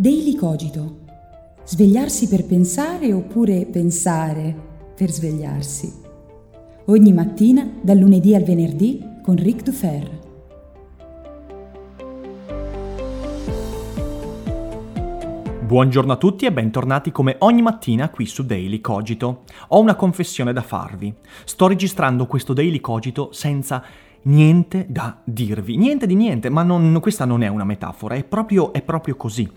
Daily Cogito. Svegliarsi per pensare oppure pensare per svegliarsi. Ogni mattina, dal lunedì al venerdì, con Ric Dufer. Buongiorno a tutti e bentornati come ogni mattina qui su Daily Cogito. Ho una confessione da farvi. Sto registrando questo Daily Cogito senza niente da dirvi. Niente di niente, ma non, questa non è una metafora, è proprio, è proprio così.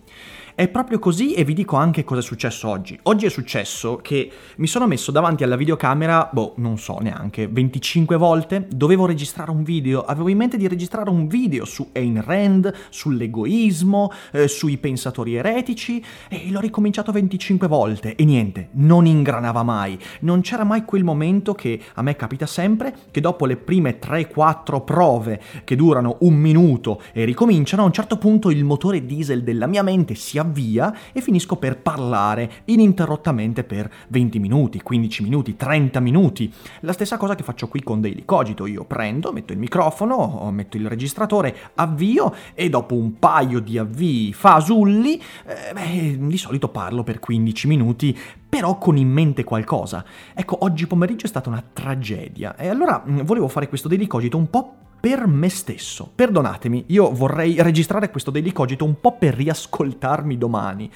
È proprio così e vi dico anche cosa è successo oggi. Oggi è successo che mi sono messo davanti alla videocamera, boh, non so neanche, 25 volte. Dovevo registrare un video, avevo in mente di registrare un video su Ayn Rand, sull'egoismo, eh, sui pensatori eretici e l'ho ricominciato 25 volte e niente, non ingranava mai. Non c'era mai quel momento che a me capita sempre che dopo le prime 3-4 prove che durano un minuto e ricominciano, a un certo punto il motore diesel della mia mente si avvia e finisco per parlare ininterrottamente per 20 minuti, 15 minuti, 30 minuti. La stessa cosa che faccio qui con Daily Cogito, io prendo, metto il microfono, metto il registratore, avvio e dopo un paio di avvii fasulli, eh, beh, di solito parlo per 15 minuti però con in mente qualcosa. Ecco, oggi pomeriggio è stata una tragedia e allora mm, volevo fare questo Daily Cogito un po' per me stesso. Perdonatemi, io vorrei registrare questo Daily Cogito un po' per riascoltarmi domani.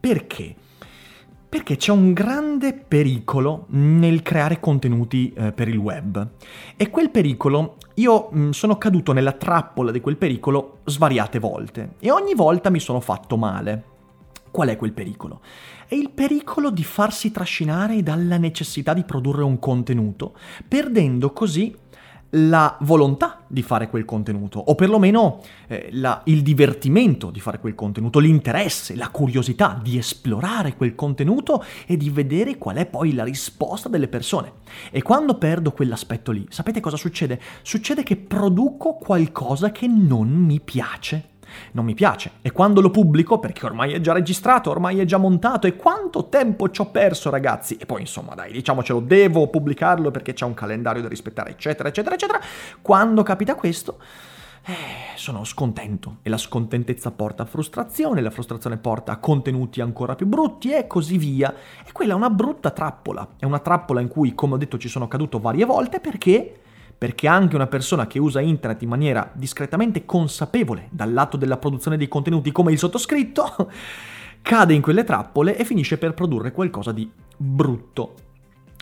Perché? Perché c'è un grande pericolo nel creare contenuti eh, per il web. E quel pericolo, io mh, mm, sono caduto nella trappola di quel pericolo svariate volte. E ogni volta mi sono fatto male. Qual è quel pericolo? È il pericolo di farsi trascinare dalla necessità di produrre un contenuto, perdendo così la volontà di fare quel contenuto, o perlomeno eh, la, il divertimento di fare quel contenuto, l'interesse, la curiosità di esplorare quel contenuto e di vedere qual è poi la risposta delle persone. E quando perdo quell'aspetto lì, sapete cosa succede? Succede che produco qualcosa che non mi piace non mi piace. E quando lo pubblico, perché ormai è già registrato, ormai è già montato, e quanto tempo ci ho perso, ragazzi? E poi, insomma, dai, diciamocelo, devo pubblicarlo perché c'è un calendario da rispettare, eccetera, eccetera, eccetera. Quando capita questo... Eh, sono scontento e la scontentezza porta a frustrazione, la frustrazione porta a contenuti ancora più brutti e così via. E quella è una brutta trappola, è una trappola in cui, come ho detto, ci sono caduto varie volte perché perché anche una persona che usa internet in maniera discretamente consapevole dal lato della produzione dei contenuti come il sottoscritto, cade in quelle trappole e finisce per produrre qualcosa di brutto.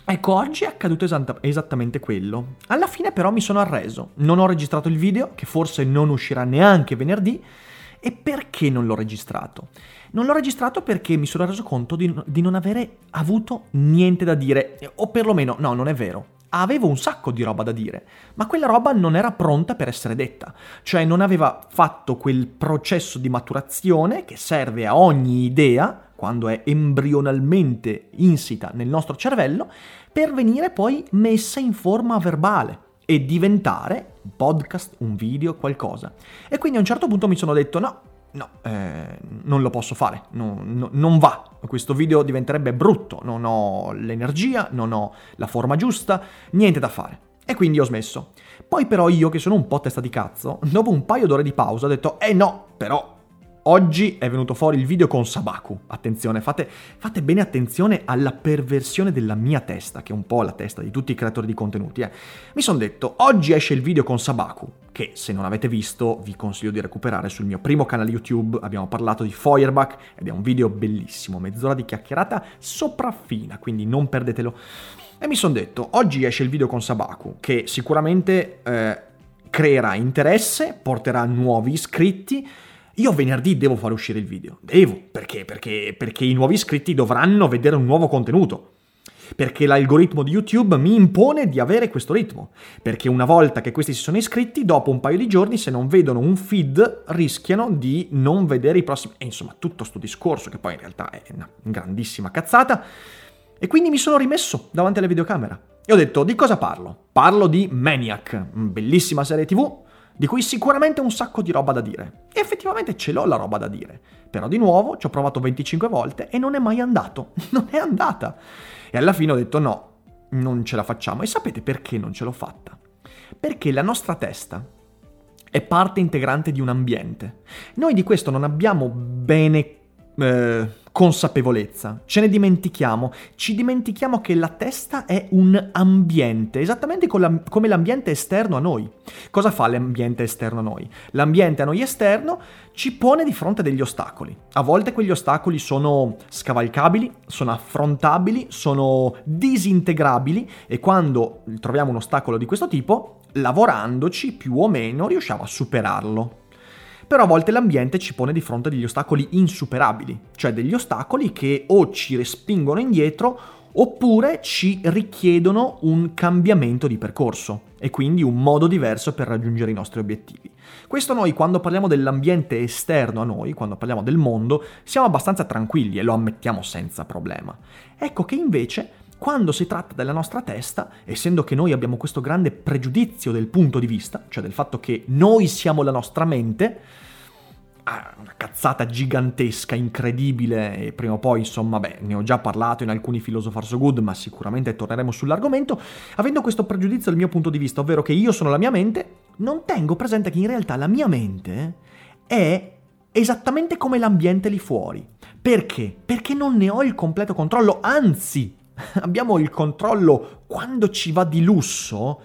Ecco, oggi è accaduto esatta- esattamente quello. Alla fine però mi sono arreso. Non ho registrato il video, che forse non uscirà neanche venerdì, e perché non l'ho registrato? Non l'ho registrato perché mi sono reso conto di, di non avere avuto niente da dire, o perlomeno, no, non è vero avevo un sacco di roba da dire, ma quella roba non era pronta per essere detta, cioè non aveva fatto quel processo di maturazione che serve a ogni idea, quando è embrionalmente insita nel nostro cervello, per venire poi messa in forma verbale e diventare un podcast, un video, qualcosa. E quindi a un certo punto mi sono detto no, no, eh, non lo posso fare, no, no, non va, questo video diventerebbe brutto, non ho l'energia, non ho la forma giusta, niente da fare. E quindi ho smesso. Poi però io, che sono un po' testa di cazzo, dopo un paio d'ore di pausa ho detto, eh no, però Oggi è venuto fuori il video con Sabaku. Attenzione, fate, fate, bene attenzione alla perversione della mia testa, che è un po' la testa di tutti i creatori di contenuti. Eh. Mi sono detto, oggi esce il video con Sabaku, che se non avete visto vi consiglio di recuperare sul mio primo canale YouTube. Abbiamo parlato di Feuerbach ed è un video bellissimo, mezz'ora di chiacchierata sopraffina, quindi non perdetelo. E mi sono detto, oggi esce il video con Sabaku, che sicuramente eh, creerà interesse, porterà nuovi iscritti io venerdì devo fare uscire il video. Devo, perché? Perché, perché i nuovi iscritti dovranno vedere un nuovo contenuto. perché l'algoritmo di YouTube mi impone di avere questo ritmo, perché una volta che questi si sono iscritti, dopo un paio di giorni, se non vedono un feed, rischiano di non vedere i prossimi... E insomma, tutto questo discorso, che poi in realtà è una grandissima cazzata, e quindi mi sono rimesso davanti alla videocamera. E ho detto, di cosa parlo? Parlo di Maniac, bellissima serie tv, di cui sicuramente un sacco di roba da dire. E effettivamente ce l'ho la roba da dire. Però di nuovo ci ho provato 25 volte e non è mai andato. Non è andata. E alla fine ho detto no, non ce la facciamo. E sapete perché non ce l'ho fatta? Perché la nostra testa è parte integrante di un ambiente. Noi di questo non abbiamo bene eh, consapevolezza, ce ne dimentichiamo, ci dimentichiamo che la testa è un ambiente, esattamente come l'ambiente esterno a noi. Cosa fa l'ambiente esterno a noi? L'ambiente a noi esterno ci pone di fronte degli ostacoli. A volte quegli ostacoli sono scavalcabili, sono affrontabili, sono disintegrabili e quando troviamo un ostacolo di questo tipo, lavorandoci più o meno riusciamo a superarlo però a volte l'ambiente ci pone di fronte a degli ostacoli insuperabili, cioè degli ostacoli che o ci respingono indietro oppure ci richiedono un cambiamento di percorso e quindi un modo diverso per raggiungere i nostri obiettivi. Questo noi quando parliamo dell'ambiente esterno a noi, quando parliamo del mondo, siamo abbastanza tranquilli e lo ammettiamo senza problema. Ecco che invece quando si tratta della nostra testa, essendo che noi abbiamo questo grande pregiudizio del punto di vista, cioè del fatto che noi siamo la nostra mente, ah, una cazzata gigantesca, incredibile, e prima o poi, insomma, beh, ne ho già parlato in alcuni Philosopher So Good, ma sicuramente torneremo sull'argomento, avendo questo pregiudizio dal mio punto di vista, ovvero che io sono la mia mente, non tengo presente che in realtà la mia mente è esattamente come l'ambiente lì fuori. Perché? Perché non ne ho il completo controllo, anzi, abbiamo il controllo quando ci va di lusso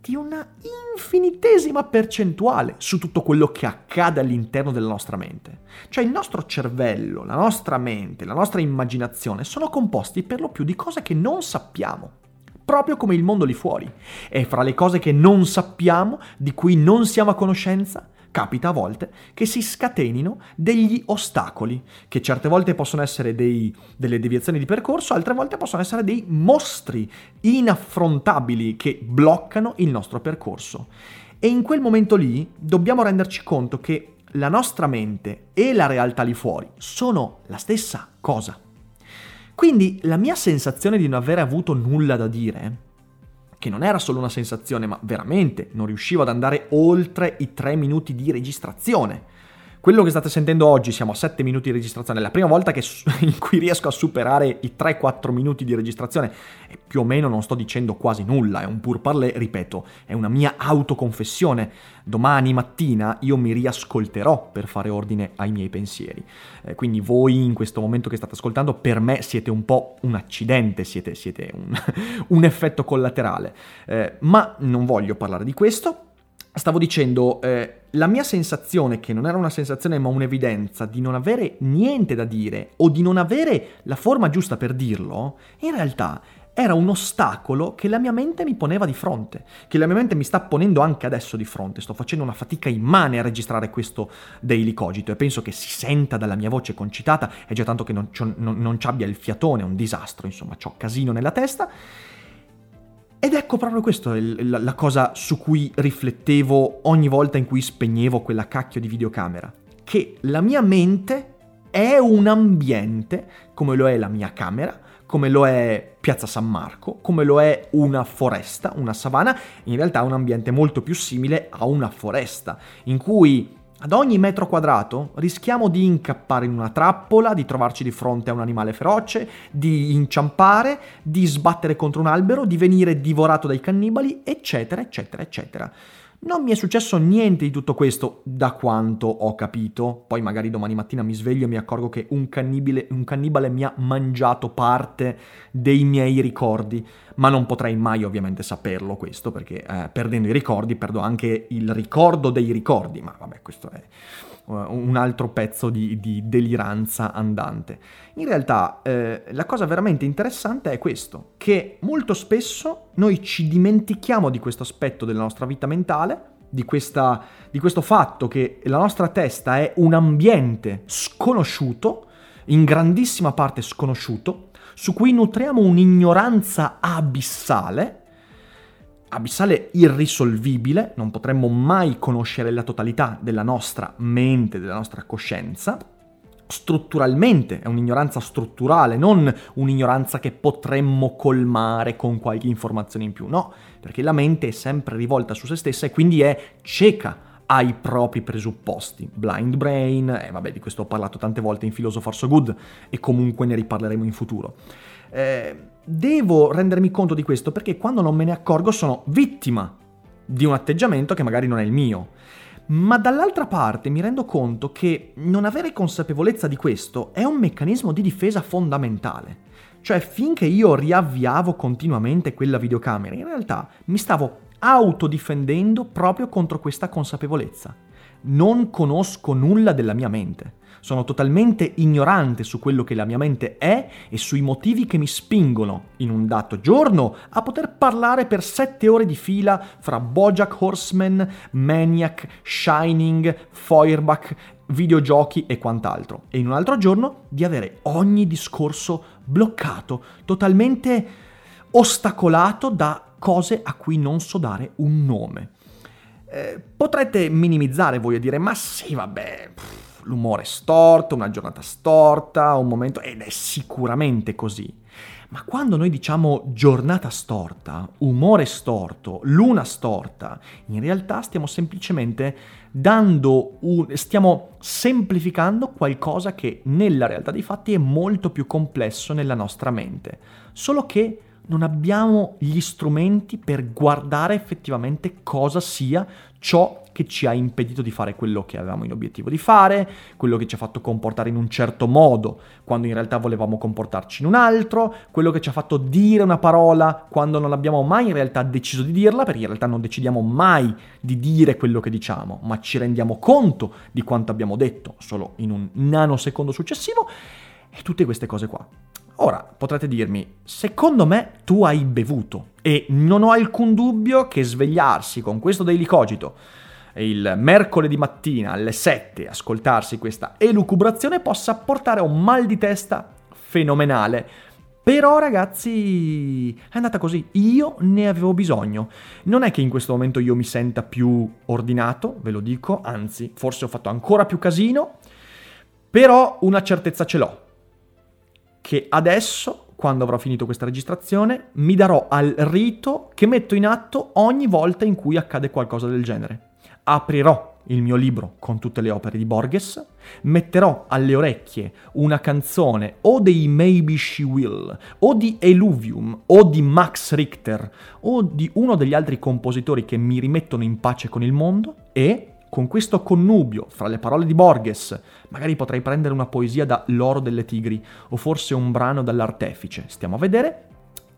di una infinitesima percentuale su tutto quello che accade all'interno della nostra mente. Cioè il nostro cervello, la nostra mente, la nostra immaginazione sono composti per lo più di cose che non sappiamo proprio come il mondo lì fuori. E fra le cose che non sappiamo, di cui non siamo a conoscenza, capita a volte che si scatenino degli ostacoli, che certe volte possono essere dei, delle deviazioni di percorso, altre volte possono essere dei mostri inaffrontabili che bloccano il nostro percorso. E in quel momento lì dobbiamo renderci conto che la nostra mente e la realtà lì fuori sono la stessa cosa. Quindi la mia sensazione di non aver avuto nulla da dire che non era solo una sensazione, ma veramente non riuscivo ad andare oltre i tre minuti di registrazione. Quello che state sentendo oggi, siamo a 7 minuti di registrazione, è la prima volta che, in cui riesco a superare i 3-4 minuti di registrazione e più o meno non sto dicendo quasi nulla, è un pur parler, ripeto, è una mia autoconfessione. Domani mattina io mi riascolterò per fare ordine ai miei pensieri. Eh, quindi voi in questo momento che state ascoltando, per me siete un po' un accidente, siete, siete un, un, effetto collaterale. Eh, ma non voglio parlare di questo, stavo dicendo, eh, la mia sensazione, che non era una sensazione ma un'evidenza, di non avere niente da dire o di non avere la forma giusta per dirlo, in realtà era un ostacolo che la mia mente mi poneva di fronte, che la mia mente mi sta ponendo anche adesso di fronte. Sto facendo una fatica immane a registrare questo Daily Cogito e penso che si senta dalla mia voce concitata, è già tanto che non, non, non ci abbia il fiatone, è un disastro, insomma, ho casino nella testa. Ed ecco proprio questa la, la cosa su cui riflettevo ogni volta in cui spegnevo quella cacchio di videocamera. Che la mia mente è un ambiente, come lo è la mia camera, come lo è Piazza San Marco, come lo è una foresta, una savana, in realtà è un ambiente molto più simile a una foresta, in cui ad ogni metro quadrato rischiamo di incappare in una trappola, di trovarci di fronte a un animale feroce, di inciampare, di sbattere contro un albero, di venire divorato dai cannibali, eccetera, eccetera, eccetera. Non mi è successo niente di tutto questo, da quanto ho capito. Poi magari domani mattina mi sveglio e mi accorgo che un cannibale, un cannibale mi ha mangiato parte dei miei ricordi. Ma non potrei mai ovviamente saperlo questo, perché eh, perdendo i ricordi perdo anche il ricordo dei ricordi. Ma vabbè, questo è un altro pezzo di, di, deliranza andante. In realtà eh, la cosa veramente interessante è questo, che molto spesso noi ci dimentichiamo di questo aspetto della nostra vita mentale, di, questa, di questo fatto che la nostra testa è un ambiente sconosciuto, in grandissima parte sconosciuto, su cui nutriamo un'ignoranza abissale, abissale irrisolvibile, non potremmo mai conoscere la totalità della nostra mente, della nostra coscienza, strutturalmente, è un'ignoranza strutturale, non un'ignoranza che potremmo colmare con qualche informazione in più, no, perché la mente è sempre rivolta su se stessa e quindi è cieca ai propri presupposti. Blind brain, e eh, vabbè di questo ho parlato tante volte in Philosopher So Good e comunque ne riparleremo in futuro. Eh, devo rendermi conto di questo perché quando non me ne accorgo sono vittima di un atteggiamento che magari non è il mio. Ma dall'altra parte mi rendo conto che non avere consapevolezza di questo è un meccanismo di difesa fondamentale. Cioè, finché io riavviavo continuamente quella videocamera, in realtà mi stavo autodifendendo proprio contro questa consapevolezza. Non conosco nulla della mia mente. Sono totalmente ignorante su quello che la mia mente è e sui motivi che mi spingono, in un dato giorno, a poter parlare per sette ore di fila fra Bojack Horseman, Maniac, Shining, Feuerbach, videogiochi e quant'altro. E in un altro giorno di avere ogni discorso bloccato, totalmente ostacolato da cose a cui non so dare un nome. Eh, potrete minimizzare voi e dire, ma sì, vabbè, pff, l'umore è storto, una giornata storta, un momento, ed è sicuramente così. Ma quando noi diciamo giornata storta, umore storto, luna storta, in realtà stiamo semplicemente dando un, stiamo semplificando qualcosa che nella realtà dei fatti è molto più complesso nella nostra mente. Solo che non abbiamo gli strumenti per guardare effettivamente cosa sia ciò che ci ha impedito di fare quello che avevamo in obiettivo di fare, quello che ci ha fatto comportare in un certo modo quando in realtà volevamo comportarci in un altro, quello che ci ha fatto dire una parola quando non abbiamo mai in realtà deciso di dirla, perché in realtà non decidiamo mai di dire quello che diciamo, ma ci rendiamo conto di quanto abbiamo detto solo in un nanosecondo successivo e tutte queste cose qua. Ora potrete dirmi, secondo me tu hai bevuto e non ho alcun dubbio che svegliarsi con questo daily cogito il mercoledì mattina alle 7 ascoltarsi questa elucubrazione possa portare a un mal di testa fenomenale. Però ragazzi, è andata così, io ne avevo bisogno. Non è che in questo momento io mi senta più ordinato, ve lo dico, anzi, forse ho fatto ancora più casino, però una certezza ce l'ho che adesso, quando avrò finito questa registrazione, mi darò al rito che metto in atto ogni volta in cui accade qualcosa del genere. Aprirò il mio libro con tutte le opere di Borges, metterò alle orecchie una canzone o dei Maybe She Will, o di Eluvium, o di Max Richter, o di uno degli altri compositori che mi rimettono in pace con il mondo e con questo connubio fra le parole di Borges, magari potrei prendere una poesia da L'oro delle tigri o forse un brano dall'artefice, stiamo a vedere.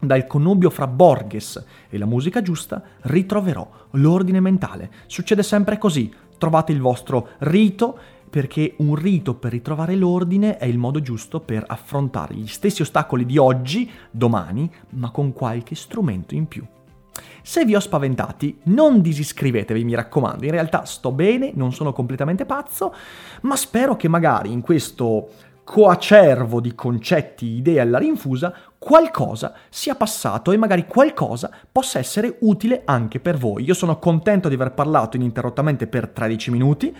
Dal connubio fra Borges e la musica giusta ritroverò l'ordine mentale. Succede sempre così, trovate il vostro rito perché un rito per ritrovare l'ordine è il modo giusto per affrontare gli stessi ostacoli di oggi, domani, ma con qualche strumento in più. Se vi ho spaventati, non disiscrivetevi, mi raccomando. In realtà sto bene, non sono completamente pazzo, ma spero che magari in questo coacervo di concetti, idee alla rinfusa, qualcosa sia passato e magari qualcosa possa essere utile anche per voi. Io sono contento di aver parlato ininterrottamente per 13 minuti,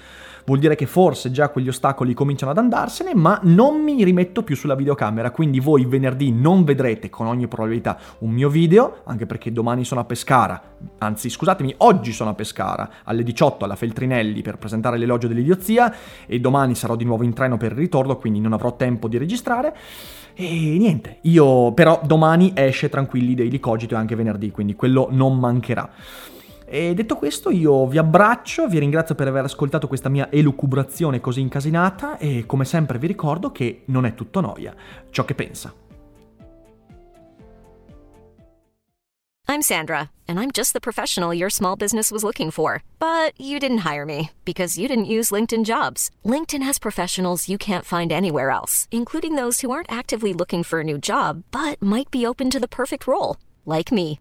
vuol dire che forse già quegli ostacoli cominciano ad andarsene, ma non mi rimetto più sulla videocamera, quindi voi venerdì non vedrete con ogni probabilità un mio video, anche perché domani sono a Pescara, anzi scusatemi, oggi sono a Pescara, alle 18 alla Feltrinelli per presentare l'elogio dell'idiozia e domani sarò di nuovo in treno per il ritorno, quindi non avrò tempo di registrare. E niente, io però domani esce tranquilli Daily Cogito e anche venerdì, quindi quello non mancherà. E detto questo io vi abbraccio, vi ringrazio per aver ascoltato questa mia elucubrazione così incasinata e come sempre vi ricordo che non è tutto noia ciò che pensa. I'm Sandra, and I'm just the professional your small business was looking for. But you didn't hire me because you didn't use LinkedIn jobs. LinkedIn has professionals you can't find anywhere else, including those who aren't actively looking for a new job but might be open to the perfect role, like me.